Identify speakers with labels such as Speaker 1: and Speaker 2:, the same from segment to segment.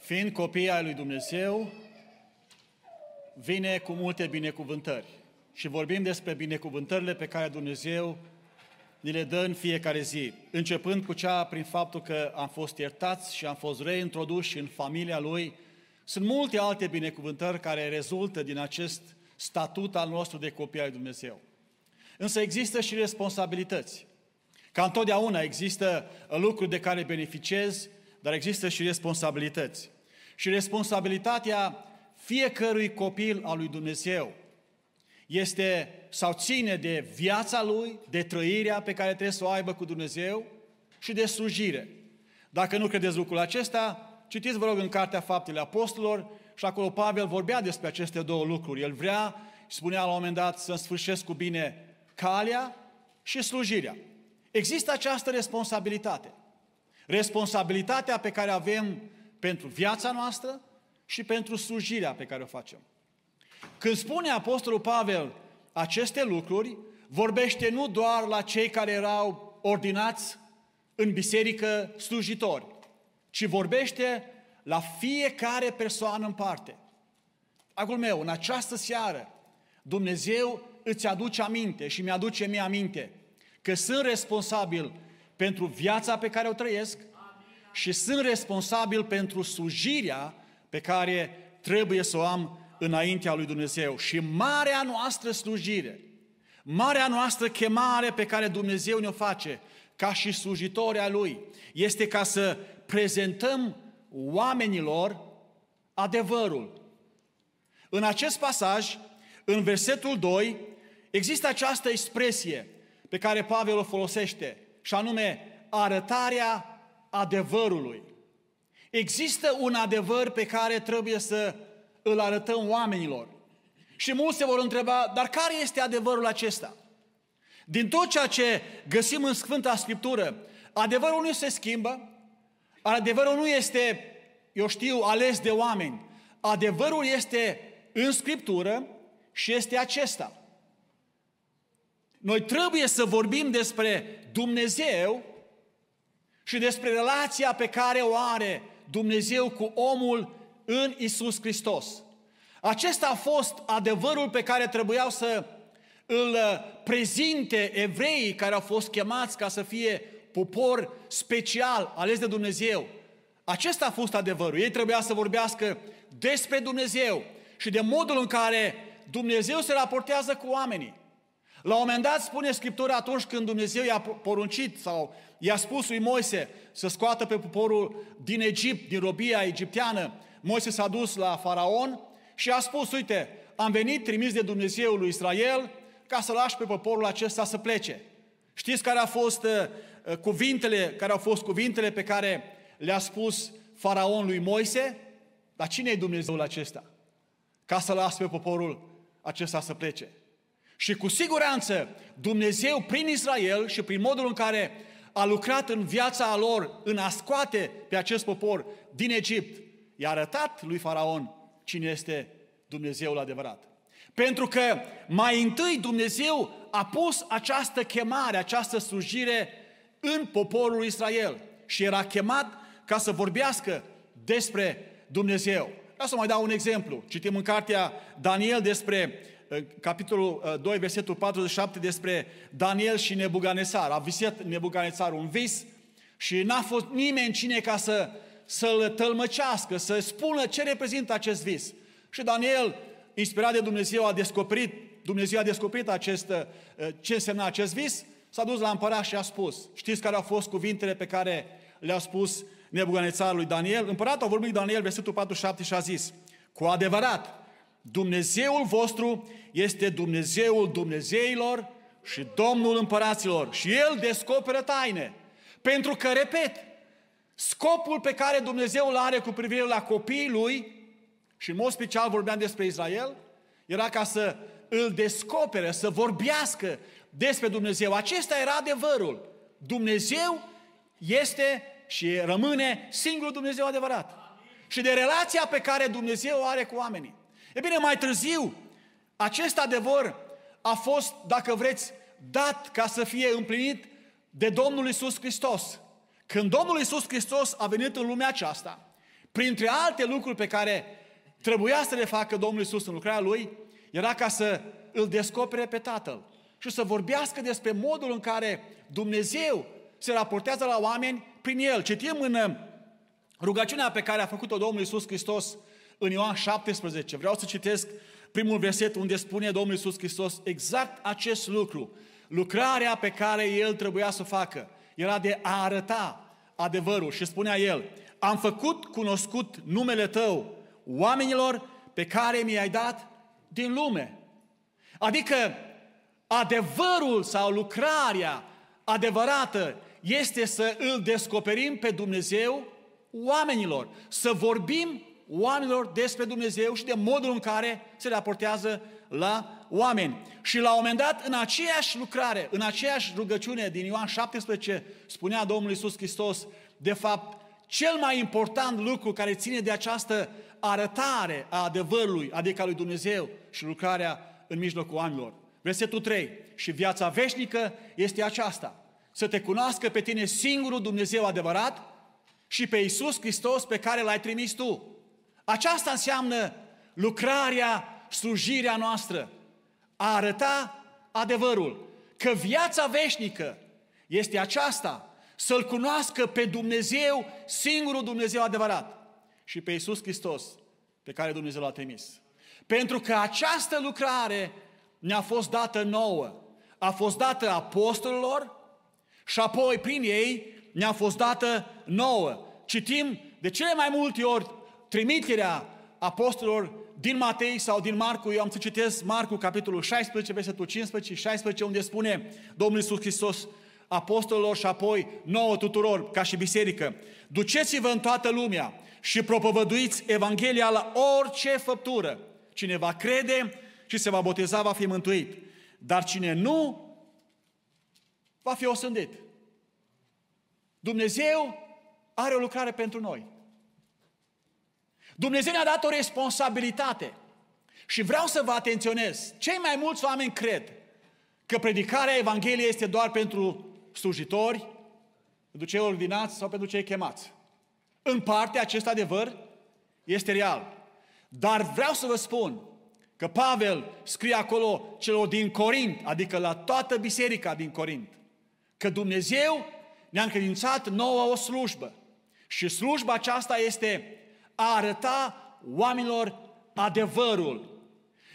Speaker 1: Fiind copii ai lui Dumnezeu, vine cu multe binecuvântări. Și vorbim despre binecuvântările pe care Dumnezeu ni le dă în fiecare zi, începând cu cea prin faptul că am fost iertați și am fost reintroduși în familia Lui. Sunt multe alte binecuvântări care rezultă din acest statut al nostru de copii ai Dumnezeu. Însă există și responsabilități. Ca întotdeauna există lucruri de care beneficiezi, dar există și responsabilități. Și responsabilitatea fiecărui copil al lui Dumnezeu este sau ține de viața lui, de trăirea pe care trebuie să o aibă cu Dumnezeu și de slujire. Dacă nu credeți lucrul acesta, citiți, vă rog, în Cartea Faptele Apostolilor și acolo Pavel vorbea despre aceste două lucruri. El vrea, spunea la un moment dat, să sfârșesc cu bine calea și slujirea. Există această responsabilitate. Responsabilitatea pe care avem pentru viața noastră și pentru slujirea pe care o facem. Când spune Apostolul Pavel aceste lucruri, vorbește nu doar la cei care erau ordinați în biserică slujitori, ci vorbește la fiecare persoană în parte. Agul meu, în această seară, Dumnezeu îți aduce aminte și mi-aduce mie aminte că sunt responsabil pentru viața pe care o trăiesc și sunt responsabil pentru slujirea pe care trebuie să o am înaintea lui Dumnezeu. Și marea noastră slujire, marea noastră chemare pe care Dumnezeu ne-o face ca și slujitori a Lui, este ca să prezentăm oamenilor adevărul. În acest pasaj, în versetul 2, există această expresie pe care Pavel o folosește, și anume arătarea adevărului. Există un adevăr pe care trebuie să îl arătăm oamenilor. Și mulți se vor întreba, dar care este adevărul acesta? Din tot ceea ce găsim în Sfânta Scriptură, adevărul nu se schimbă, adevărul nu este, eu știu, ales de oameni. Adevărul este în Scriptură și este acesta. Noi trebuie să vorbim despre Dumnezeu și despre relația pe care o are Dumnezeu cu omul în Isus Hristos. Acesta a fost adevărul pe care trebuiau să îl prezinte evreii care au fost chemați ca să fie popor special ales de Dumnezeu. Acesta a fost adevărul. Ei trebuia să vorbească despre Dumnezeu și de modul în care Dumnezeu se raportează cu oamenii. La un moment dat spune Scriptura atunci când Dumnezeu i-a poruncit sau i-a spus lui Moise să scoată pe poporul din Egipt, din robia egipteană, Moise s-a dus la faraon și a spus, uite, am venit trimis de Dumnezeu lui Israel ca să lași pe poporul acesta să plece. Știți care au fost uh, cuvintele, care au fost cuvintele pe care le-a spus faraon lui Moise? Dar cine e Dumnezeul acesta? Ca să lasă pe poporul acesta să plece. Și cu siguranță Dumnezeu prin Israel și prin modul în care a lucrat în viața lor în a scoate pe acest popor din Egipt, i-a arătat lui Faraon cine este Dumnezeul adevărat. Pentru că mai întâi Dumnezeu a pus această chemare, această slujire în poporul Israel și era chemat ca să vorbească despre Dumnezeu. Vreau să mai dau un exemplu. Citim în cartea Daniel despre capitolul 2, uh, versetul 47, despre Daniel și Nebuganesar. A visat Nebuganesar un vis și n-a fost nimeni cine ca să, să-l tălmăcească, să spună ce reprezintă acest vis. Și Daniel, inspirat de Dumnezeu, a descoperit, Dumnezeu a descoperit acest, uh, ce însemna acest vis, s-a dus la împărat și a spus. Știți care au fost cuvintele pe care le-a spus Nebuganesar lui Daniel? Împăratul a vorbit Daniel, versetul 47 și a zis, cu adevărat, Dumnezeul vostru este Dumnezeul Dumnezeilor și Domnul împăraților și El descoperă taine. Pentru că, repet, scopul pe care Dumnezeu îl are cu privire la copiii Lui, și în mod special vorbeam despre Israel, era ca să îl descopere, să vorbească despre Dumnezeu. Acesta era adevărul. Dumnezeu este și rămâne singurul Dumnezeu adevărat. Și de relația pe care Dumnezeu o are cu oamenii. E bine, mai târziu, acest adevăr a fost, dacă vreți, dat ca să fie împlinit de Domnul Isus Hristos. Când Domnul Isus Hristos a venit în lumea aceasta, printre alte lucruri pe care trebuia să le facă Domnul Isus în lucrarea Lui, era ca să îl descopere pe Tatăl și să vorbească despre modul în care Dumnezeu se raportează la oameni prin El. Citim în uh, rugăciunea pe care a făcut-o Domnul Isus Hristos în Ioan 17. Vreau să citesc primul verset unde spune Domnul Isus Hristos exact acest lucru. Lucrarea pe care El trebuia să o facă era de a arăta adevărul și spunea El, am făcut cunoscut numele Tău oamenilor pe care mi-ai dat din lume. Adică adevărul sau lucrarea adevărată este să îl descoperim pe Dumnezeu oamenilor, să vorbim oamenilor despre Dumnezeu și de modul în care se raportează la oameni. Și la un moment dat, în aceeași lucrare, în aceeași rugăciune din Ioan 17, spunea Domnul Iisus Hristos, de fapt, cel mai important lucru care ține de această arătare a adevărului, adică a lui Dumnezeu și lucrarea în mijlocul oamenilor. Versetul 3. Și viața veșnică este aceasta. Să te cunoască pe tine singurul Dumnezeu adevărat și pe Iisus Hristos pe care l-ai trimis tu. Aceasta înseamnă lucrarea, slujirea noastră. A arăta adevărul. Că viața veșnică este aceasta. Să-L cunoască pe Dumnezeu, singurul Dumnezeu adevărat. Și pe Iisus Hristos pe care Dumnezeu l-a trimis. Pentru că această lucrare ne-a fost dată nouă. A fost dată apostolilor și apoi prin ei ne-a fost dată nouă. Citim de cele mai multe ori trimiterea apostolilor din Matei sau din Marcu, eu am să citesc Marcu, capitolul 16, versetul 15 și 16, unde spune Domnul Iisus Hristos apostolilor și apoi nouă tuturor, ca și biserică, duceți-vă în toată lumea și propovăduiți Evanghelia la orice făptură. Cine va crede și se va boteza, va fi mântuit. Dar cine nu, va fi osândit. Dumnezeu are o lucrare pentru noi. Dumnezeu ne-a dat o responsabilitate. Și vreau să vă atenționez. Cei mai mulți oameni cred că predicarea Evangheliei este doar pentru slujitori, pentru cei ordinați sau pentru cei chemați. În parte, acest adevăr este real. Dar vreau să vă spun Că Pavel scrie acolo celor din Corint, adică la toată biserica din Corint, că Dumnezeu ne-a încredințat nouă o slujbă. Și slujba aceasta este a arăta oamenilor adevărul.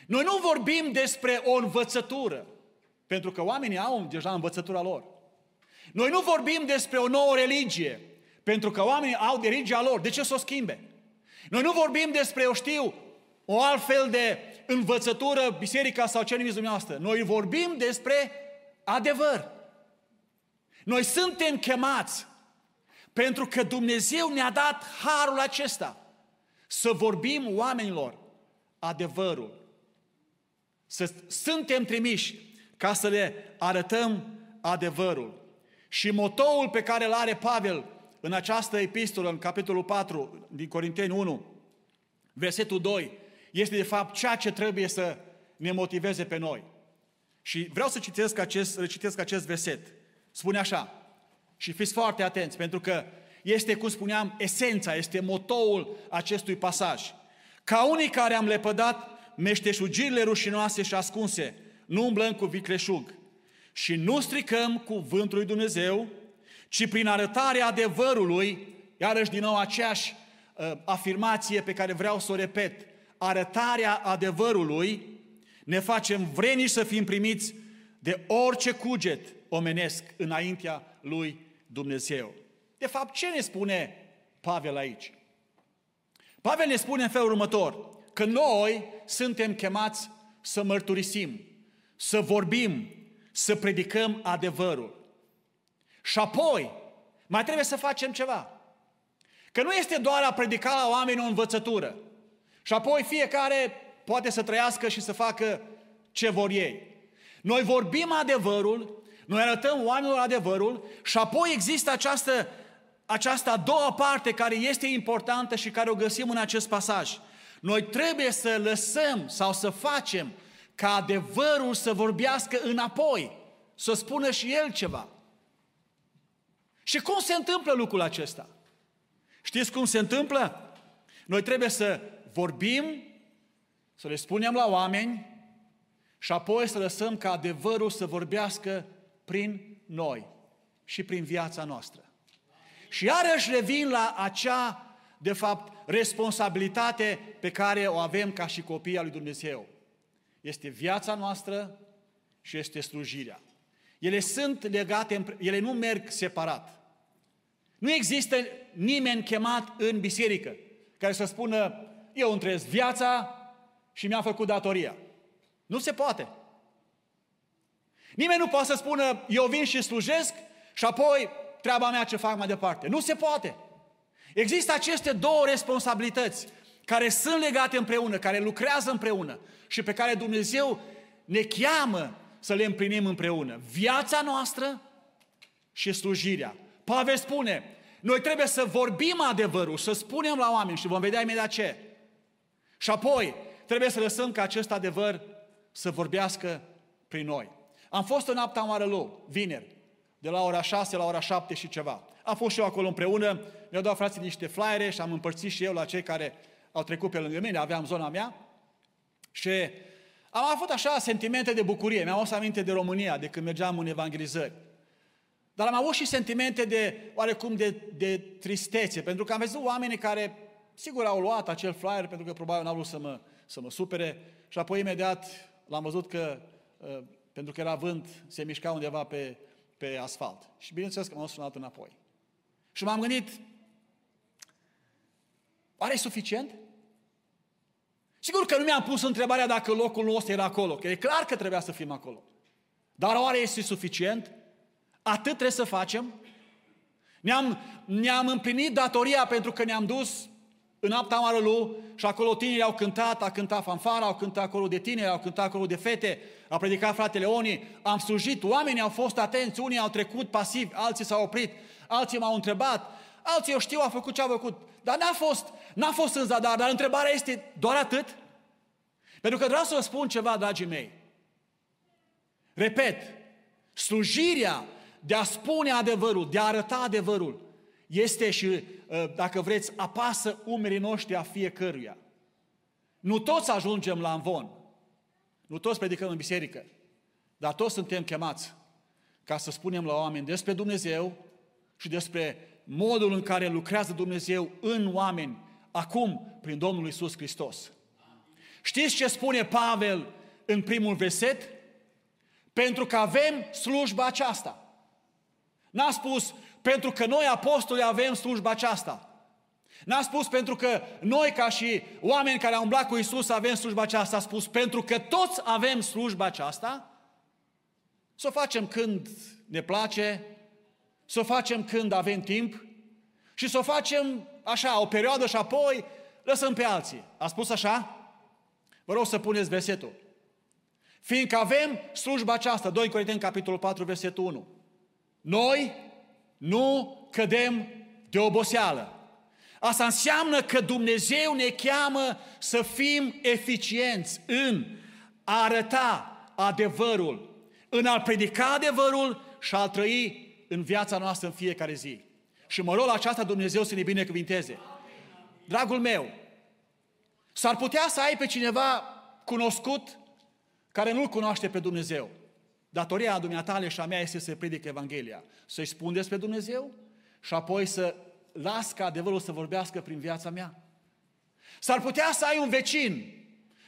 Speaker 1: Noi nu vorbim despre o învățătură, pentru că oamenii au deja învățătura lor. Noi nu vorbim despre o nouă religie, pentru că oamenii au de religia lor. De ce să o schimbe? Noi nu vorbim despre, eu știu, o altfel de învățătură, biserica sau ce numiți dumneavoastră. Noi vorbim despre adevăr. Noi suntem chemați pentru că Dumnezeu ne-a dat harul acesta să vorbim oamenilor adevărul. Să suntem trimiși ca să le arătăm adevărul. Și motoul pe care îl are Pavel în această epistolă, în capitolul 4 din Corinteni 1, versetul 2, este de fapt ceea ce trebuie să ne motiveze pe noi. Și vreau să citesc acest, recitesc acest verset. Spune așa, și fiți foarte atenți, pentru că este, cum spuneam, esența, este motoul acestui pasaj. Ca unii care am lepădat meșteșugirile rușinoase și ascunse, nu umblăm cu vicleșug și nu stricăm cuvântul lui Dumnezeu, ci prin arătarea adevărului, iarăși din nou aceeași uh, afirmație pe care vreau să o repet, arătarea adevărului, ne facem vreniși să fim primiți de orice cuget omenesc înaintea lui Dumnezeu. De fapt, ce ne spune Pavel aici? Pavel ne spune în felul următor, că noi suntem chemați să mărturisim, să vorbim, să predicăm adevărul. Și apoi, mai trebuie să facem ceva. Că nu este doar a predica la oameni o învățătură, și apoi fiecare poate să trăiască și să facă ce vor ei. Noi vorbim adevărul, noi arătăm oamenilor adevărul și apoi există această, această a doua parte care este importantă și care o găsim în acest pasaj. Noi trebuie să lăsăm sau să facem ca adevărul să vorbească înapoi, să spună și el ceva. Și cum se întâmplă lucrul acesta? Știți cum se întâmplă? Noi trebuie să vorbim, să le spunem la oameni și apoi să lăsăm ca adevărul să vorbească prin noi și prin viața noastră. Și iarăși revin la acea, de fapt, responsabilitate pe care o avem ca și copii al lui Dumnezeu. Este viața noastră și este slujirea. Ele sunt legate, ele nu merg separat. Nu există nimeni chemat în biserică care să spună, eu îmi trăiesc viața și mi-am făcut datoria. Nu se poate. Nimeni nu poate să spună, eu vin și slujesc și apoi treaba mea ce fac mai departe. Nu se poate. Există aceste două responsabilități care sunt legate împreună, care lucrează împreună și pe care Dumnezeu ne cheamă să le împlinim împreună. Viața noastră și slujirea. Pavel spune, noi trebuie să vorbim adevărul, să spunem la oameni și vom vedea imediat ce. Și apoi trebuie să lăsăm ca acest adevăr să vorbească prin noi. Am fost în Apta Marălu, vineri, de la ora 6 la ora 7 și ceva. Am fost și eu acolo împreună, mi-au dat frații niște flyere și am împărțit și eu la cei care au trecut pe lângă mine, aveam zona mea. Și am avut așa sentimente de bucurie, mi-am adus aminte de România, de când mergeam în evangelizări. Dar am avut și sentimente de, oarecum, de, de tristețe, pentru că am văzut oameni care, sigur, au luat acel flyer, pentru că probabil n-au vrut să mă, să mă supere, și apoi imediat l-am văzut că, uh, pentru că era vânt, se mișca undeva pe, pe asfalt. Și bineînțeles că m-am sunat înapoi. Și m-am gândit, oare e suficient? Sigur că nu mi-am pus întrebarea dacă locul nostru era acolo, că e clar că trebuia să fim acolo. Dar oare este suficient? Atât trebuie să facem? Ne-am, ne-am împlinit datoria pentru că ne-am dus în Apta Marălu și acolo tinerii au cântat, a cântat fanfara, au cântat acolo de tineri, au cântat acolo de fete, a predicat fratele Oni, am slujit, oamenii au fost atenți, unii au trecut pasiv, alții s-au oprit, alții m-au întrebat, alții eu știu, au făcut ce au făcut, dar n-a fost, n-a fost în zadar, dar întrebarea este doar atât? Pentru că vreau să vă spun ceva, dragii mei. Repet, slujirea de a spune adevărul, de a arăta adevărul, este și, uh, dacă vreți, apasă umerii noștri a fiecăruia. Nu toți ajungem la învon, nu toți predicăm în biserică, dar toți suntem chemați ca să spunem la oameni despre Dumnezeu și despre modul în care lucrează Dumnezeu în oameni acum prin Domnul Isus Hristos. Știți ce spune Pavel în primul verset? Pentru că avem slujba aceasta. N-a spus, pentru că noi apostoli avem slujba aceasta. N-a spus pentru că noi ca și oameni care au umblat cu Isus avem slujba aceasta, a spus pentru că toți avem slujba aceasta, să o facem când ne place, să o facem când avem timp și să o facem așa, o perioadă și apoi lăsăm pe alții. A spus așa? Vă rog să puneți versetul. Fiindcă avem slujba aceasta, 2 Corinteni, capitolul 4, versetul 1. Noi nu cădem de oboseală. Asta înseamnă că Dumnezeu ne cheamă să fim eficienți în a arăta adevărul, în a predica adevărul și a trăi în viața noastră în fiecare zi. Și mă rog la aceasta Dumnezeu să ne binecuvinteze. Dragul meu, s-ar putea să ai pe cineva cunoscut care nu-L cunoaște pe Dumnezeu. Datoria a dumneatale și a mea este să predic Evanghelia, să-i spun despre Dumnezeu și apoi să las ca adevărul să vorbească prin viața mea. S-ar putea să ai un vecin,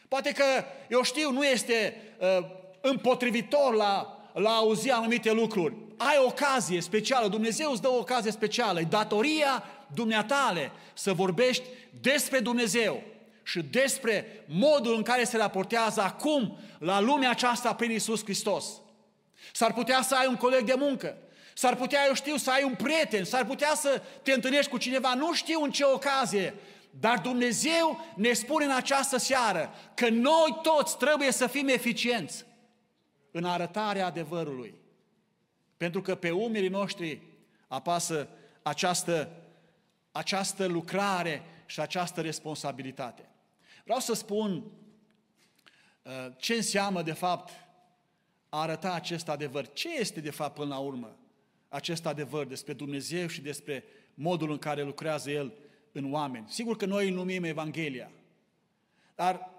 Speaker 1: poate că, eu știu, nu este uh, împotrivitor la, la auzi anumite lucruri. Ai ocazie specială, Dumnezeu îți dă o ocazie specială, e datoria dumneatale să vorbești despre Dumnezeu și despre modul în care se raportează acum la lumea aceasta prin Isus Hristos. S-ar putea să ai un coleg de muncă, s-ar putea, eu știu, să ai un prieten, s-ar putea să te întâlnești cu cineva, nu știu în ce ocazie, dar Dumnezeu ne spune în această seară că noi toți trebuie să fim eficienți în arătarea adevărului. Pentru că pe umerii noștri apasă această, această lucrare și această responsabilitate. Vreau să spun uh, ce înseamnă de fapt a arăta acest adevăr. Ce este de fapt până la urmă acest adevăr despre Dumnezeu și despre modul în care lucrează El în oameni. Sigur că noi îl numim Evanghelia, dar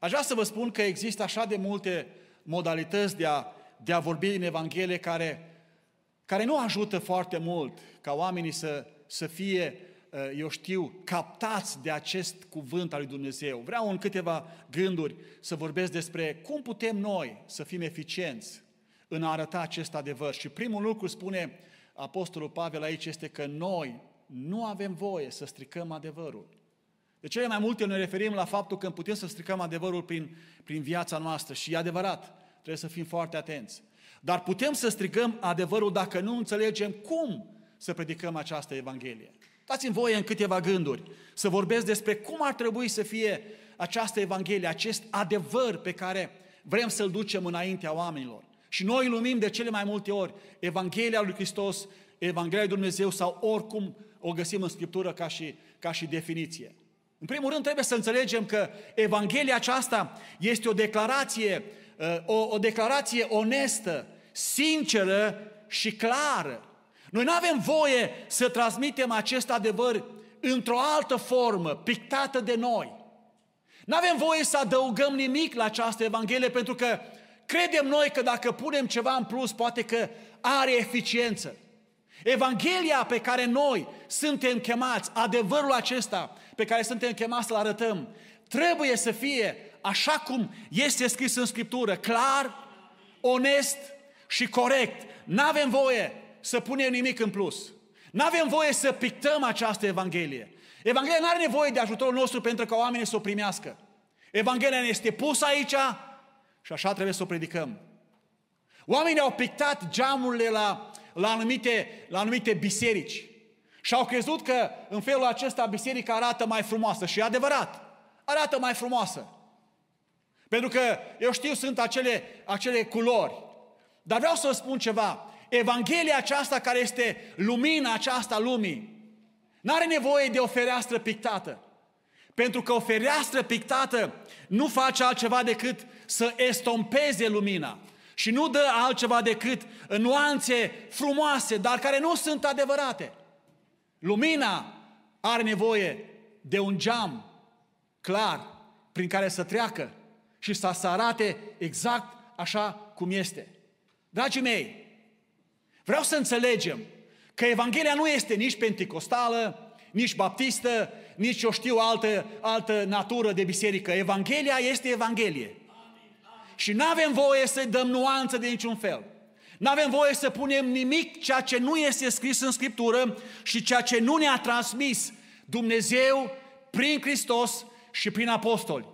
Speaker 1: aș vrea să vă spun că există așa de multe modalități de a, de a vorbi în Evanghelie care, care nu ajută foarte mult ca oamenii să, să fie, uh, eu știu, captați de acest cuvânt al lui Dumnezeu. Vreau în câteva gânduri să vorbesc despre cum putem noi să fim eficienți în a arăta acest adevăr. Și primul lucru spune Apostolul Pavel aici este că noi nu avem voie să stricăm adevărul. De cele mai multe ne referim la faptul că putem să stricăm adevărul prin, prin viața noastră și e adevărat, trebuie să fim foarte atenți. Dar putem să strigăm adevărul dacă nu înțelegem cum să predicăm această Evanghelie. Dați-mi voie în câteva gânduri să vorbesc despre cum ar trebui să fie această Evanghelie, acest adevăr pe care vrem să-l ducem înaintea oamenilor. Și noi îl numim de cele mai multe ori Evanghelia lui Hristos, Evanghelia lui Dumnezeu sau oricum o găsim în Scriptură ca și, ca și definiție. În primul rând trebuie să înțelegem că Evanghelia aceasta este o declarație, uh, o, o declarație onestă, sinceră și clară. Noi nu avem voie să transmitem acest adevăr într-o altă formă, pictată de noi. Nu avem voie să adăugăm nimic la această Evanghelie pentru că credem noi că dacă punem ceva în plus, poate că are eficiență. Evanghelia pe care noi suntem chemați, adevărul acesta pe care suntem chemați să-l arătăm, trebuie să fie așa cum este scris în Scriptură, clar, onest și corect. N-avem voie să punem nimic în plus. N-avem voie să pictăm această Evanghelie. Evanghelia nu are nevoie de ajutorul nostru pentru ca oamenii să o primească. Evanghelia ne este pusă aici și așa trebuie să o predicăm. Oamenii au pictat geamurile la, la, anumite, la anumite biserici și au crezut că în felul acesta biserica arată mai frumoasă și e adevărat, arată mai frumoasă. Pentru că, eu știu, sunt acele, acele culori. Dar vreau să spun ceva. Evanghelia aceasta care este lumina aceasta lumii, nu are nevoie de o fereastră pictată. Pentru că o fereastră pictată nu face altceva decât să estompeze lumina și nu dă altceva decât nuanțe frumoase, dar care nu sunt adevărate. Lumina are nevoie de un geam clar prin care să treacă și să se arate exact așa cum este. Dragii mei, vreau să înțelegem că Evanghelia nu este nici penticostală, nici baptistă, nici, eu știu, altă, altă natură de biserică. Evanghelia este Evanghelie. Și nu avem voie să-i dăm nuanță de niciun fel. Nu avem voie să punem nimic ceea ce nu este scris în Scriptură și ceea ce nu ne-a transmis Dumnezeu prin Hristos și prin apostoli.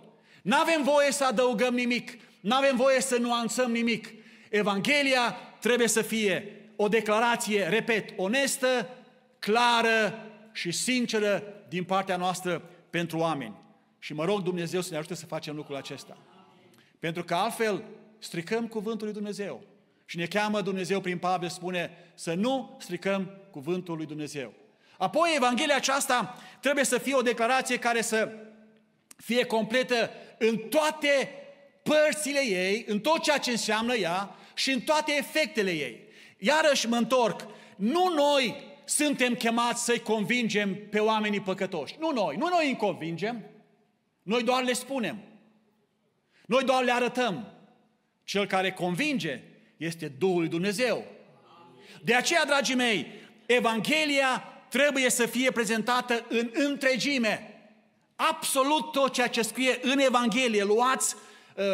Speaker 1: Nu avem voie să adăugăm nimic, nu avem voie să nuanțăm nimic. Evanghelia trebuie să fie o declarație, repet, onestă, clară și sinceră din partea noastră pentru oameni. Și mă rog Dumnezeu să ne ajute să facem lucrul acesta. Pentru că altfel stricăm cuvântul lui Dumnezeu. Și ne cheamă Dumnezeu prin Pavel, spune să nu stricăm cuvântul lui Dumnezeu. Apoi, Evanghelia aceasta trebuie să fie o declarație care să fie completă în toate părțile ei, în tot ceea ce înseamnă ea și în toate efectele ei. Iarăși mă întorc, nu noi suntem chemați să-i convingem pe oamenii păcătoși. Nu noi, nu noi îi convingem, noi doar le spunem. Noi doar le arătăm. Cel care convinge este Duhul lui Dumnezeu. De aceea, dragii mei, Evanghelia trebuie să fie prezentată în întregime. Absolut tot ceea ce scrie în Evanghelie, luați uh,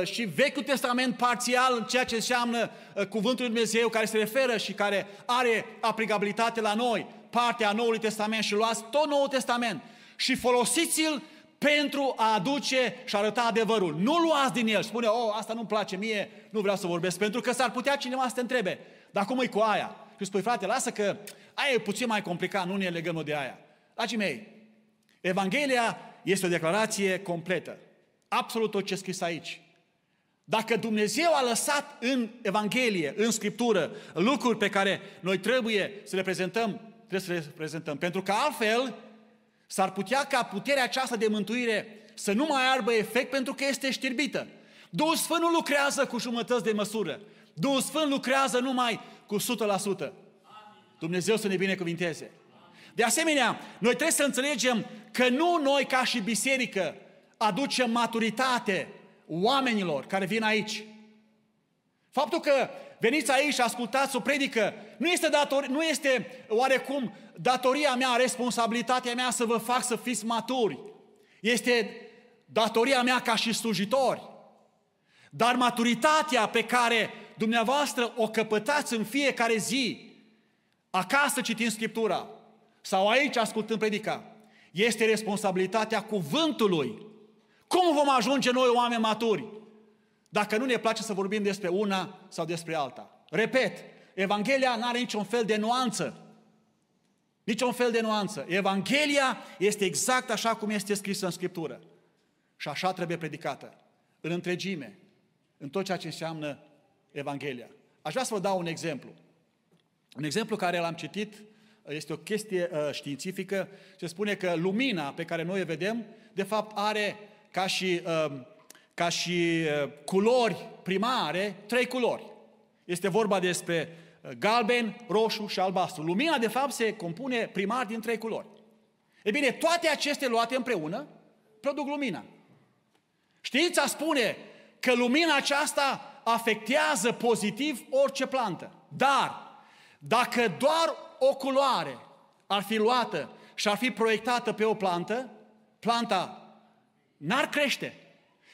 Speaker 1: și Vechiul Testament parțial, ceea ce înseamnă uh, Cuvântul lui Dumnezeu, care se referă și care are aplicabilitate la noi, partea Noului Testament și luați tot Noul Testament și folosiți-l pentru a aduce și arăta adevărul. Nu luați din el, spune, oh, asta nu-mi place mie, nu vreau să vorbesc, pentru că s-ar putea cineva să te întrebe, dar cum e cu aia? Și spui, frate, lasă că aia e puțin mai complicat, nu ne legăm de aia. Dragii mei, Evanghelia este o declarație completă. Absolut tot ce scris aici. Dacă Dumnezeu a lăsat în Evanghelie, în Scriptură, lucruri pe care noi trebuie să le prezentăm, trebuie să le prezentăm. Pentru că altfel, S-ar putea ca puterea aceasta de mântuire să nu mai aibă efect pentru că este știrbită. Duhul Sfânt nu lucrează cu jumătăți de măsură. Duhul Sfânt lucrează numai cu 100%. Dumnezeu să ne binecuvinteze. De asemenea, noi trebuie să înțelegem că nu noi ca și biserică aducem maturitate oamenilor care vin aici. Faptul că veniți aici și ascultați o predică nu este, dator, nu este oarecum datoria mea, responsabilitatea mea să vă fac să fiți maturi. Este datoria mea ca și slujitori. Dar maturitatea pe care dumneavoastră o căpătați în fiecare zi, acasă citind Scriptura sau aici ascultând predica, este responsabilitatea cuvântului. Cum vom ajunge noi oameni maturi? Dacă nu ne place să vorbim despre una sau despre alta. Repet, Evanghelia nu are niciun fel de nuanță. Niciun fel de nuanță. Evanghelia este exact așa cum este scrisă în Scriptură. Și așa trebuie predicată. În întregime. În tot ceea ce înseamnă Evanghelia. Aș vrea să vă dau un exemplu. Un exemplu care l-am citit, este o chestie uh, științifică, se spune că lumina pe care noi o vedem, de fapt are ca și, uh, ca și uh, culori primare, trei culori. Este vorba despre uh, galben, roșu și albastru. Lumina, de fapt, se compune primar din trei culori. E bine, toate acestea luate împreună produc lumina. Știința spune că lumina aceasta afectează pozitiv orice plantă. Dar, dacă doar o culoare ar fi luată și ar fi proiectată pe o plantă, planta n-ar crește.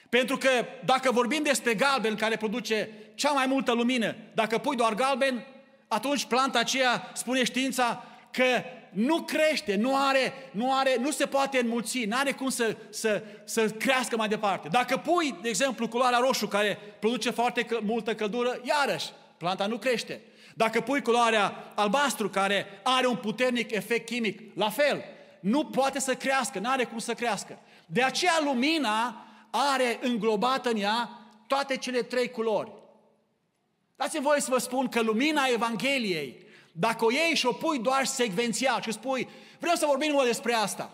Speaker 1: Pentru că dacă vorbim despre galben care produce cea mai multă lumină, dacă pui doar galben, atunci planta aceea, spune știința, că nu crește, nu are, nu are, nu se poate înmulți, nu are cum să, să, să crească mai departe. Dacă pui, de exemplu, culoarea roșu care produce foarte că, multă căldură, iarăși, planta nu crește. Dacă pui culoarea albastru care are un puternic efect chimic, la fel, nu poate să crească, nu are cum să crească. De aceea lumina are înglobată în ea toate cele trei culori. Dați-mi voie să vă spun că lumina Evangheliei dacă o iei și o pui doar secvențial și spui, vreau să vorbim numai despre asta.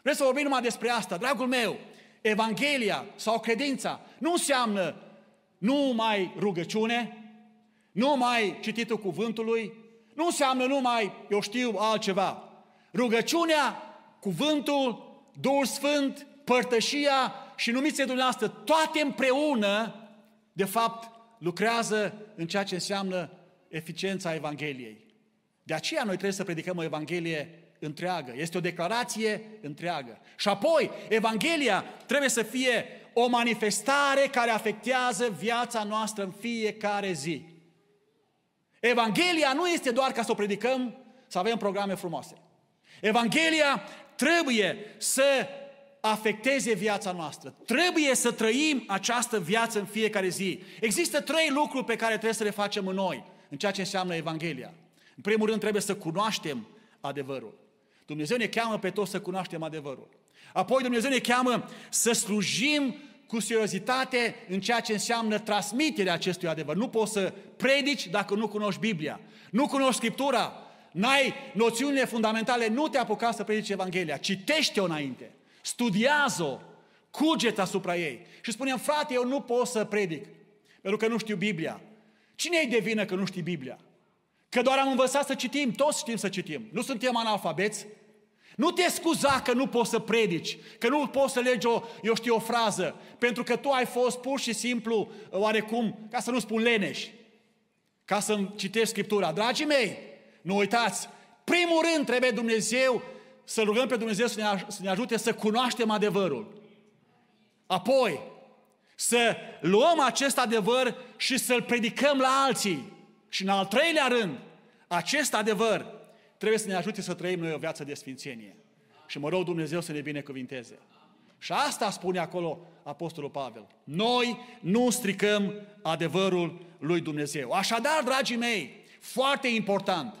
Speaker 1: Vreau să vorbim numai despre asta. Dragul meu, Evanghelia sau credința nu înseamnă numai rugăciune, numai cititul cuvântului, nu înseamnă numai, eu știu, altceva. Rugăciunea, cuvântul, Duhul Sfânt, părtășia și numiți dumneavoastră, toate împreună, de fapt, lucrează în ceea ce înseamnă eficiența Evangheliei. De aceea noi trebuie să predicăm o Evanghelie întreagă. Este o declarație întreagă. Și apoi, Evanghelia trebuie să fie o manifestare care afectează viața noastră în fiecare zi. Evanghelia nu este doar ca să o predicăm, să avem programe frumoase. Evanghelia trebuie să afecteze viața noastră. Trebuie să trăim această viață în fiecare zi. Există trei lucruri pe care trebuie să le facem în noi în ceea ce înseamnă Evanghelia. În primul rând trebuie să cunoaștem adevărul. Dumnezeu ne cheamă pe toți să cunoaștem adevărul. Apoi Dumnezeu ne cheamă să slujim cu seriozitate în ceea ce înseamnă transmiterea acestui adevăr. Nu poți să predici dacă nu cunoști Biblia. Nu cunoști Scriptura. N-ai noțiunile fundamentale, nu te apuca să predici Evanghelia. Citește-o înainte. Studiază-o. Cugeți asupra ei. Și spunem, frate, eu nu pot să predic. Pentru că nu știu Biblia. Cine e de vină că nu știi Biblia? Că doar am învățat să citim, toți știm să citim. Nu suntem analfabeți? Nu te scuza că nu poți să predici, că nu poți să legi o, eu știu, o frază, pentru că tu ai fost pur și simplu, oarecum, ca să nu spun leneș, ca să citești Scriptura. Dragii mei, nu uitați, primul rând trebuie Dumnezeu să rugăm pe Dumnezeu să ne, să ne ajute să cunoaștem adevărul. Apoi, să luăm acest adevăr și să-l predicăm la alții. Și în al treilea rând, acest adevăr trebuie să ne ajute să trăim noi o viață de sfințenie. Și mă rog Dumnezeu să ne binecuvinteze. Și asta spune acolo Apostolul Pavel. Noi nu stricăm adevărul lui Dumnezeu. Așadar, dragii mei, foarte important,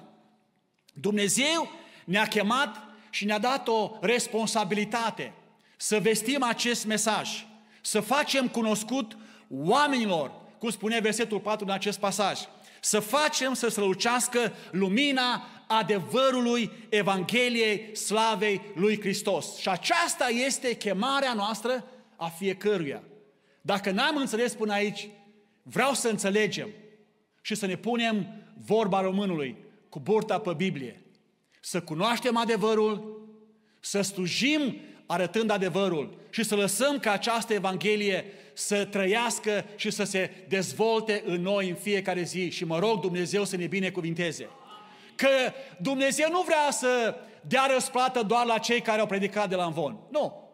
Speaker 1: Dumnezeu ne-a chemat și ne-a dat o responsabilitate să vestim acest mesaj să facem cunoscut oamenilor, cum spune versetul 4 în acest pasaj, să facem să strălucească lumina adevărului Evangheliei Slavei lui Hristos. Și aceasta este chemarea noastră a fiecăruia. Dacă n-am înțeles până aici, vreau să înțelegem și să ne punem vorba românului cu burta pe Biblie. Să cunoaștem adevărul, să slujim arătând adevărul și să lăsăm ca această Evanghelie să trăiască și să se dezvolte în noi în fiecare zi. Și mă rog Dumnezeu să ne binecuvinteze. Că Dumnezeu nu vrea să dea răsplată doar la cei care au predicat de la învon. Nu.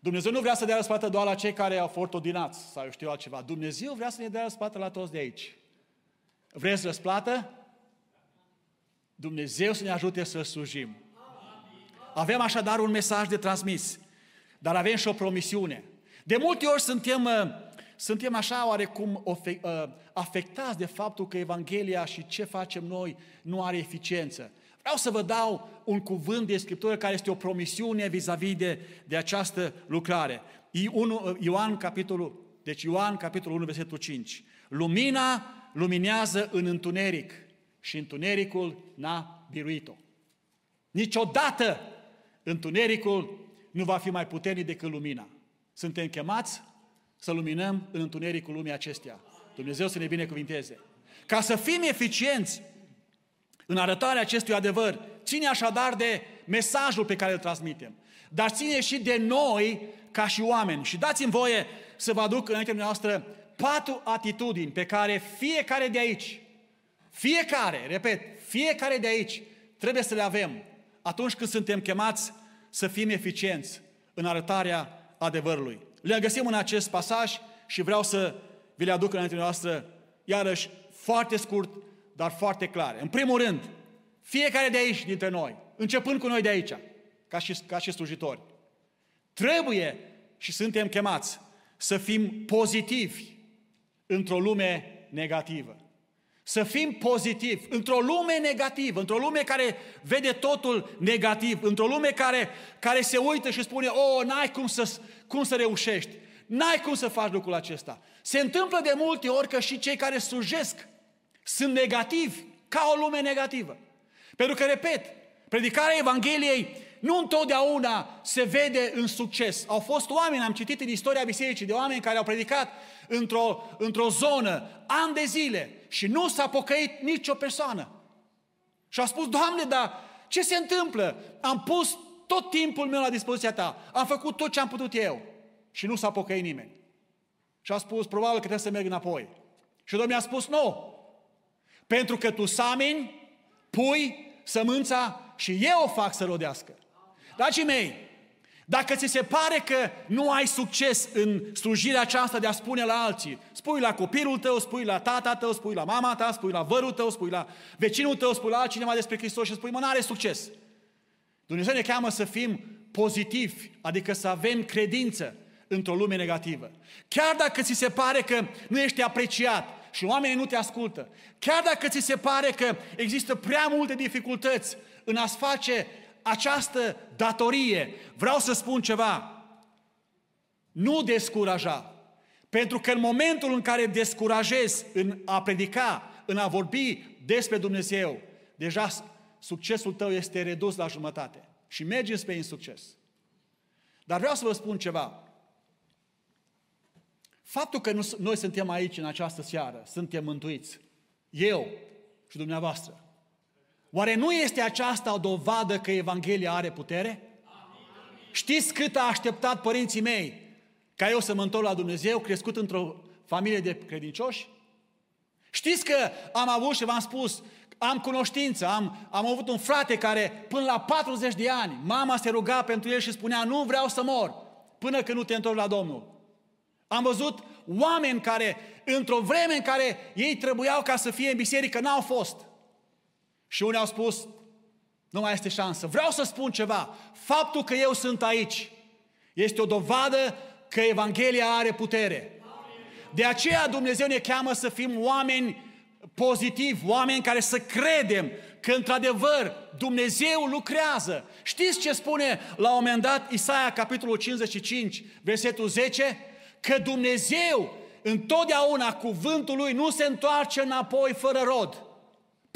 Speaker 1: Dumnezeu nu vrea să dea răsplată doar la cei care au fost ordinați sau eu știu altceva. Dumnezeu vrea să ne dea răsplată la toți de aici. Vreți răsplată? Dumnezeu să ne ajute să slujim. Avem așadar un mesaj de transmis, dar avem și o promisiune. De multe ori suntem, uh, suntem așa oarecum uh, afectați de faptul că Evanghelia și ce facem noi nu are eficiență. Vreau să vă dau un cuvânt de Scriptură care este o promisiune vis-a-vis de, de această lucrare. Uh, Ioan capitolul, deci Ioan capitolul 1, versetul 5. Lumina luminează în întuneric și întunericul n-a biruit-o. Niciodată întunericul nu va fi mai puternic decât lumina. Suntem chemați să luminăm în întunericul lumii acestea. Dumnezeu să ne binecuvinteze. Ca să fim eficienți în arătarea acestui adevăr, ține așadar de mesajul pe care îl transmitem, dar ține și de noi ca și oameni. Și dați-mi voie să vă aduc înaintea noastră patru atitudini pe care fiecare de aici, fiecare, repet, fiecare de aici trebuie să le avem atunci când suntem chemați să fim eficienți în arătarea adevărului. Le găsim în acest pasaj și vreau să vi le aduc înainte noastră, iarăși foarte scurt, dar foarte clare. În primul rând, fiecare de aici dintre noi, începând cu noi de aici, ca și, ca și slujitori, trebuie și suntem chemați să fim pozitivi într-o lume negativă. Să fim pozitivi într-o lume negativă, într-o lume care vede totul negativ, într-o lume care, care se uită și spune, oh, n-ai cum să, cum să reușești, n-ai cum să faci lucrul acesta. Se întâmplă de multe ori că și cei care slujesc sunt negativi, ca o lume negativă. Pentru că, repet, predicarea Evangheliei nu întotdeauna se vede în succes. Au fost oameni, am citit în istoria bisericii, de oameni care au predicat într-o, într-o zonă ani de zile și nu s-a pocăit nicio persoană. Și a spus, Doamne, dar ce se întâmplă? Am pus tot timpul meu la dispoziția ta, am făcut tot ce am putut eu și nu s-a pocăit nimeni. Și a spus, probabil că trebuie să merg înapoi. Și Domnul a spus, nu, pentru că tu sameni, pui sămânța și eu o fac să rodească. Dragii mei, dacă ți se pare că nu ai succes în slujirea aceasta de a spune la alții, spui la copilul tău, spui la tata tău, spui la mama ta, spui la vărul tău, spui la vecinul tău, spui la altcineva despre Hristos și spui, mă, n-are succes. Dumnezeu ne cheamă să fim pozitivi, adică să avem credință într-o lume negativă. Chiar dacă ți se pare că nu ești apreciat și oamenii nu te ascultă, chiar dacă ți se pare că există prea multe dificultăți în a-ți face această datorie, vreau să spun ceva. Nu descuraja. Pentru că în momentul în care descurajezi în a predica, în a vorbi despre Dumnezeu, deja succesul tău este redus la jumătate și mergi spre insucces. Dar vreau să vă spun ceva. Faptul că noi suntem aici în această seară, suntem mântuiți, eu și dumneavoastră, Oare nu este aceasta o dovadă că Evanghelia are putere? Știți cât a așteptat părinții mei ca eu să mă întorc la Dumnezeu, crescut într-o familie de credincioși? Știți că am avut și v-am spus, am cunoștință, am, am avut un frate care până la 40 de ani, mama se ruga pentru el și spunea, nu vreau să mor până când nu te întorci la Domnul. Am văzut oameni care, într-o vreme în care ei trebuiau ca să fie în biserică, n-au fost. Și unii au spus, nu mai este șansă. Vreau să spun ceva. Faptul că eu sunt aici este o dovadă că Evanghelia are putere. De aceea Dumnezeu ne cheamă să fim oameni pozitivi, oameni care să credem că într-adevăr Dumnezeu lucrează. Știți ce spune la un moment dat Isaia, capitolul 55, versetul 10? Că Dumnezeu, întotdeauna cuvântul Lui nu se întoarce înapoi fără rod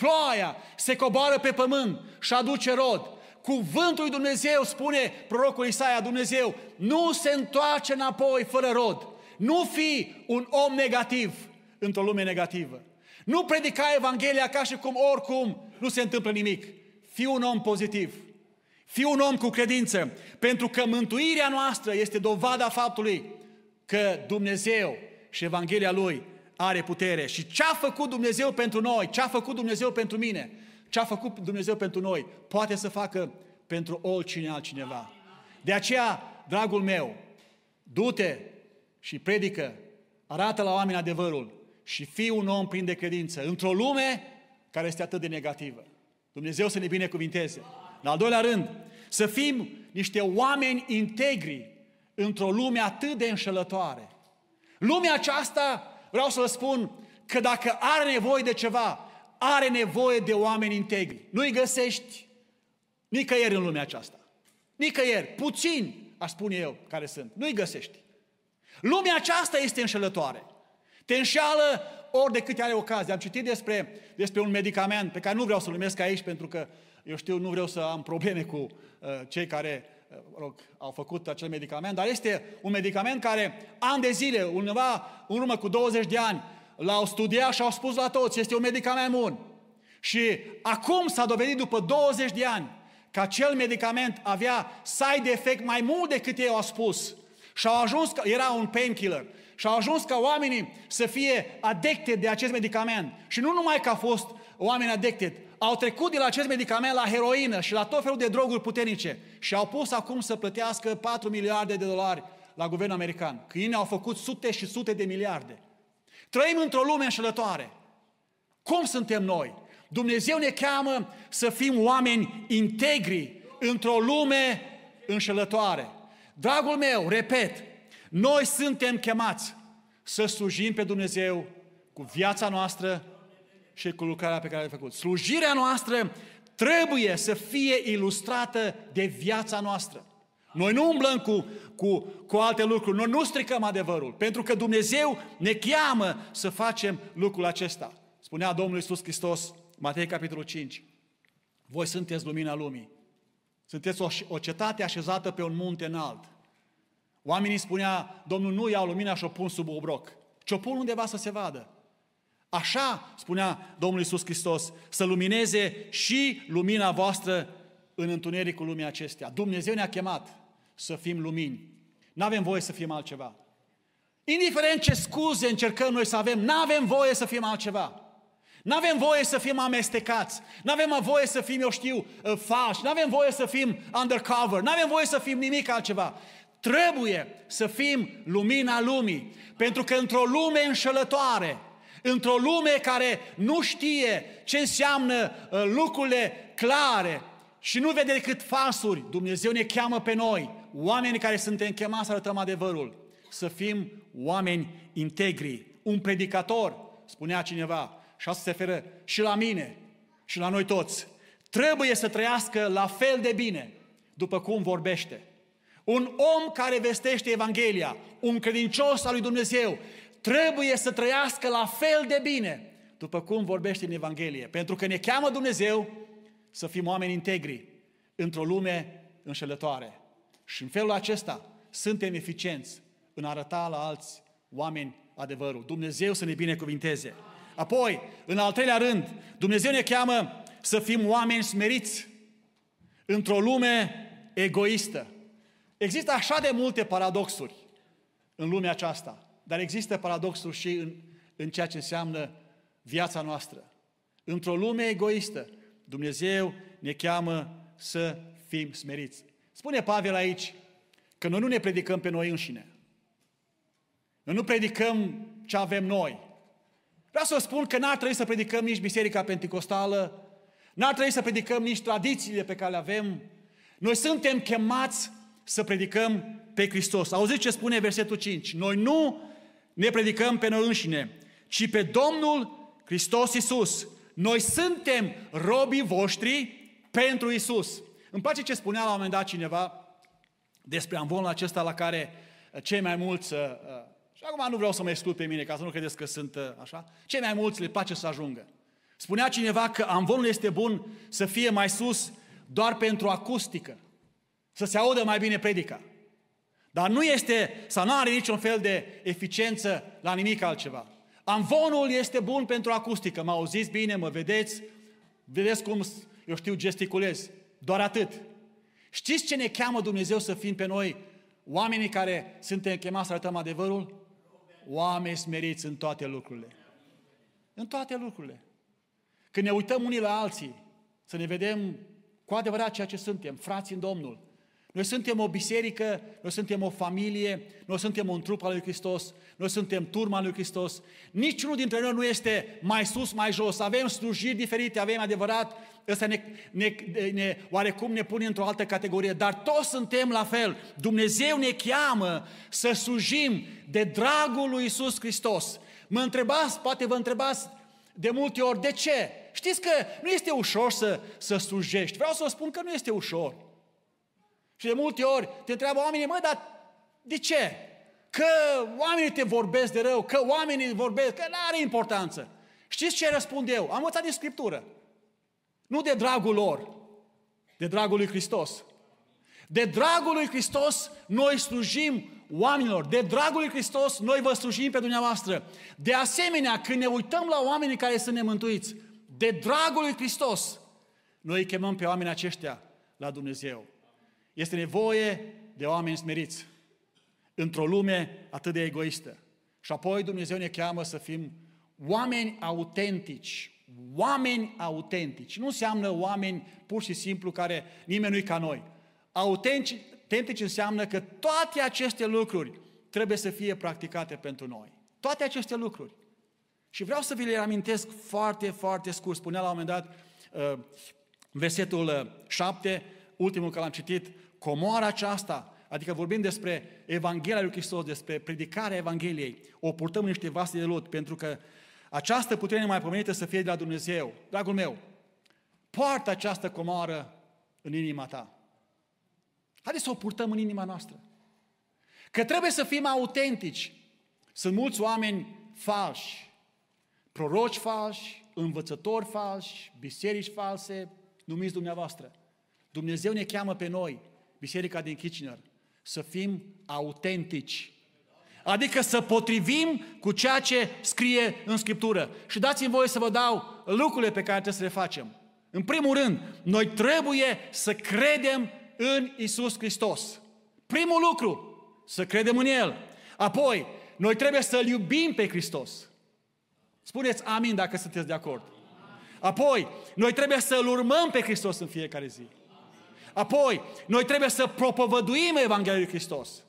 Speaker 1: Ploaia se coboară pe pământ și aduce rod. Cuvântul lui Dumnezeu, spune prorocul Isaia, Dumnezeu, nu se întoarce înapoi fără rod. Nu fi un om negativ într-o lume negativă. Nu predica Evanghelia ca și cum oricum nu se întâmplă nimic. Fii un om pozitiv. Fii un om cu credință. Pentru că mântuirea noastră este dovada faptului că Dumnezeu și Evanghelia Lui are putere. Și ce a făcut Dumnezeu pentru noi, ce a făcut Dumnezeu pentru mine, ce a făcut Dumnezeu pentru noi, poate să facă pentru oricine altcineva. De aceea, dragul meu, du-te și predică, arată la oameni adevărul și fii un om plin de credință într-o lume care este atât de negativă. Dumnezeu să ne binecuvinteze. În al doilea rând, să fim niște oameni integri într-o lume atât de înșelătoare. Lumea aceasta, vreau să vă spun, că dacă are nevoie de ceva, are nevoie de oameni integri. Nu-i găsești nicăieri în lumea aceasta. Nicăieri, puțini, aș spune eu, care sunt. Nu-i găsești. Lumea aceasta este înșelătoare. Te înșeală ori de câte are ocazie. Am citit despre, despre un medicament pe care nu vreau să-l numesc aici pentru că eu știu, nu vreau să am probleme cu uh, cei care uh, rog, au făcut acel medicament, dar este un medicament care ani de zile, undeva în urmă cu 20 de ani, l-au studiat și au spus la toți, este un medicament bun. Și acum s-a dovedit după 20 de ani că acel medicament avea side effect mai mult decât ei au spus. Și au ajuns, era un painkiller, și au ajuns ca oamenii să fie adecte de acest medicament. Și nu numai că au fost oameni addicted, au trecut de la acest medicament la heroină și la tot felul de droguri puternice și au pus acum să plătească 4 miliarde de dolari la guvernul american. Câinii au făcut sute și sute de miliarde. Trăim într-o lume înșelătoare. Cum suntem noi? Dumnezeu ne cheamă să fim oameni integri într-o lume înșelătoare. Dragul meu, repet, noi suntem chemați să slujim pe Dumnezeu cu viața noastră și cu lucrarea pe care a făcut. Slujirea noastră trebuie să fie ilustrată de viața noastră. Noi nu umblăm cu, cu, cu alte lucruri, noi nu stricăm adevărul, pentru că Dumnezeu ne cheamă să facem lucrul acesta. Spunea Domnul Iisus Hristos, Matei capitolul 5, voi sunteți lumina lumii. Sunteți o, o cetate așezată pe un munte înalt. Oamenii spunea, Domnul nu iau lumina și o pun sub obroc, ci o pun undeva să se vadă. Așa, spunea Domnul Iisus Hristos, să lumineze și lumina voastră în întunericul lumii acestea. Dumnezeu ne-a chemat să fim lumini. Nu avem voie să fim altceva. Indiferent ce scuze încercăm noi să avem, nu avem voie să fim altceva. Nu avem voie să fim amestecați, nu avem voie să fim, eu știu, uh, falși, nu avem voie să fim undercover, nu avem voie să fim nimic altceva. Trebuie să fim lumina lumii, pentru că într-o lume înșelătoare, într-o lume care nu știe ce înseamnă uh, lucrurile clare și nu vede decât falsuri, Dumnezeu ne cheamă pe noi, oameni care suntem chemați să arătăm adevărul, să fim oameni integri. Un predicator, spunea cineva, și asta se referă și la mine și la noi toți, trebuie să trăiască la fel de bine după cum vorbește. Un om care vestește Evanghelia, un credincios al lui Dumnezeu, trebuie să trăiască la fel de bine după cum vorbește în Evanghelie. Pentru că ne cheamă Dumnezeu să fim oameni integri într-o lume înșelătoare. Și în felul acesta suntem eficienți în a arăta la alți oameni adevărul. Dumnezeu să ne binecuvinteze. Apoi, în al treilea rând, Dumnezeu ne cheamă să fim oameni smeriți într-o lume egoistă. Există așa de multe paradoxuri în lumea aceasta. Dar există paradoxul și în, în ceea ce înseamnă viața noastră. Într-o lume egoistă, Dumnezeu ne cheamă să fim smeriți. Spune Pavel aici că noi nu ne predicăm pe noi înșine. Noi nu predicăm ce avem noi. Vreau să vă spun că n-ar trebui să predicăm nici Biserica Pentecostală, n-ar trebui să predicăm nici tradițiile pe care le avem. Noi suntem chemați să predicăm pe Hristos. Auziți ce spune versetul 5? Noi nu ne predicăm pe noi înșine, ci pe Domnul Hristos Iisus. Noi suntem robii voștri pentru Iisus. Îmi place ce spunea la un moment dat cineva despre amvonul acesta la care uh, cei mai mulți, uh, uh, și acum nu vreau să mă exclud pe mine ca să nu credeți că sunt așa, cei mai mulți le place să ajungă. Spunea cineva că amvonul este bun să fie mai sus doar pentru acustică, să se audă mai bine predica. Dar nu este, sau nu are niciun fel de eficiență la nimic altceva. Amvonul este bun pentru acustică. Mă auziți bine, mă vedeți? Vedeți cum, eu știu, gesticulez. Doar atât. Știți ce ne cheamă Dumnezeu să fim pe noi? Oamenii care suntem chemați să arătăm adevărul? Oameni smeriți în toate lucrurile. În toate lucrurile. Când ne uităm unii la alții, să ne vedem cu adevărat ceea ce suntem, frați în Domnul. Noi suntem o biserică, noi suntem o familie, noi suntem un trup al lui Hristos, noi suntem turma lui Hristos. Niciunul dintre noi nu este mai sus, mai jos. Avem slujiri diferite, avem adevărat, ăsta ne, ne, ne, oarecum ne pune într-o altă categorie, dar toți suntem la fel. Dumnezeu ne cheamă să slujim de dragul lui Isus Hristos. Mă întrebați, poate vă întrebați de multe ori, de ce? Știți că nu este ușor să, să slujești. Vreau să vă spun că nu este ușor. Și de multe ori te întreabă oamenii, mă, dar de ce? Că oamenii te vorbesc de rău, că oamenii vorbesc, că nu are importanță. Știți ce răspund eu? Am învățat din Scriptură. Nu de dragul lor, de dragul lui Hristos. De dragul lui Hristos noi slujim oamenilor. De dragul lui Hristos noi vă slujim pe dumneavoastră. De asemenea, când ne uităm la oamenii care sunt nemântuiți, de dragul lui Hristos, noi îi chemăm pe oamenii aceștia la Dumnezeu. Este nevoie de oameni smeriți într-o lume atât de egoistă. Și apoi Dumnezeu ne cheamă să fim oameni autentici. Oameni autentici. Nu înseamnă oameni pur și simplu care nimeni nu-i ca noi. Autentici înseamnă că toate aceste lucruri trebuie să fie practicate pentru noi. Toate aceste lucruri. Și vreau să vi le amintesc foarte, foarte scurt. Spunea la un moment dat uh, versetul 7, uh, ultimul care l-am citit, comoara aceasta, adică vorbim despre Evanghelia lui Hristos, despre predicarea Evangheliei, o purtăm în niște vase de lut, pentru că această putere mai pomenită să fie de la Dumnezeu. Dragul meu, poartă această comoară în inima ta. Haideți să o purtăm în inima noastră. Că trebuie să fim autentici. Sunt mulți oameni falși, proroci falși, învățători falși, biserici false, numiți dumneavoastră. Dumnezeu ne cheamă pe noi, Biserica din Kitchener, să fim autentici. Adică să potrivim cu ceea ce scrie în Scriptură. Și dați-mi voie să vă dau lucrurile pe care trebuie să le facem. În primul rând, noi trebuie să credem în Isus Hristos. Primul lucru, să credem în El. Apoi, noi trebuie să-L iubim pe Hristos. Spuneți amin dacă sunteți de acord. Apoi, noi trebuie să-L urmăm pe Hristos în fiecare zi. Apoi, noi trebuie să propovăduim Evanghelia lui Hristos.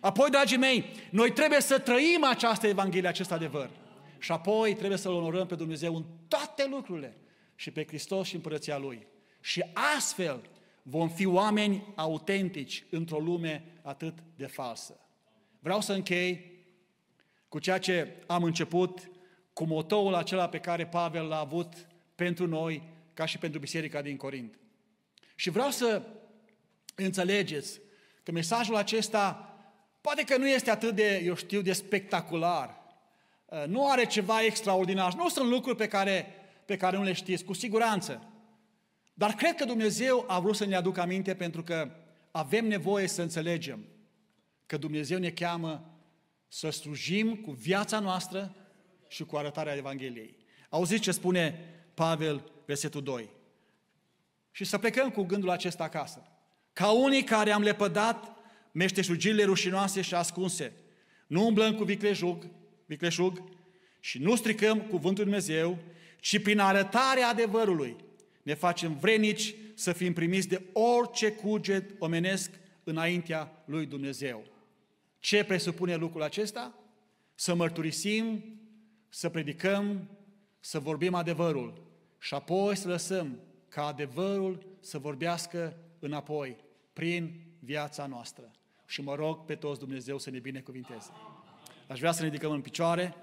Speaker 1: Apoi, dragii mei, noi trebuie să trăim această Evanghelie, acest adevăr. Și apoi trebuie să-L onorăm pe Dumnezeu în toate lucrurile și pe Hristos și împărăția Lui. Și astfel vom fi oameni autentici într-o lume atât de falsă. Vreau să închei cu ceea ce am început, cu motoul acela pe care Pavel l-a avut pentru noi, ca și pentru biserica din Corint. Și vreau să înțelegeți că mesajul acesta poate că nu este atât de, eu știu, de spectacular, uh, nu are ceva extraordinar, nu sunt lucruri pe care, pe care nu le știți, cu siguranță. Dar cred că Dumnezeu a vrut să ne aducă aminte pentru că avem nevoie să înțelegem că Dumnezeu ne cheamă să slujim cu viața noastră și cu arătarea Evangheliei. Auziți ce spune Pavel, versetul 2. Și să plecăm cu gândul acesta acasă. Ca unii care am lepădat meșteșugirile rușinoase și ascunse, nu umblăm cu vicleșug, vicleșug și nu stricăm cuvântul Dumnezeu, ci prin arătarea adevărului ne facem vrenici să fim primiți de orice cuget omenesc înaintea lui Dumnezeu. Ce presupune lucrul acesta? Să mărturisim, să predicăm, să vorbim adevărul și apoi să lăsăm ca adevărul să vorbească înapoi prin viața noastră. Și mă rog pe toți Dumnezeu să ne binecuvinteze. Aș vrea să ne ridicăm în picioare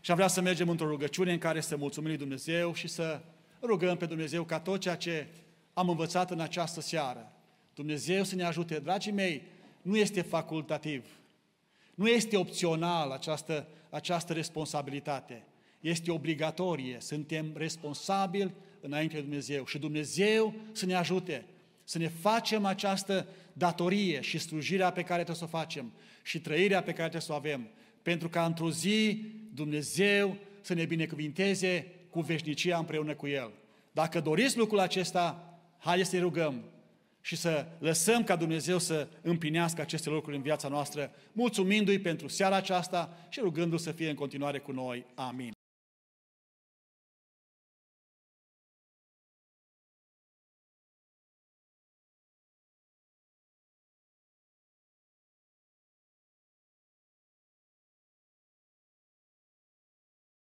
Speaker 1: și am vrea să mergem într-o rugăciune în care să mulțumim lui Dumnezeu și să rugăm pe Dumnezeu ca tot ceea ce am învățat în această seară, Dumnezeu să ne ajute. Dragii mei, nu este facultativ, nu este opțional această, această responsabilitate, este obligatorie. Suntem responsabili înainte de Dumnezeu și Dumnezeu să ne ajute să ne facem această datorie și slujirea pe care trebuie să o facem și trăirea pe care trebuie să o avem, pentru ca într-o zi Dumnezeu să ne binecuvinteze cu veșnicia împreună cu El. Dacă doriți lucrul acesta, haideți să-i rugăm și să lăsăm ca Dumnezeu să împlinească aceste lucruri în viața noastră, mulțumindu-i pentru seara aceasta și rugându-l să fie în continuare cu noi. Amin.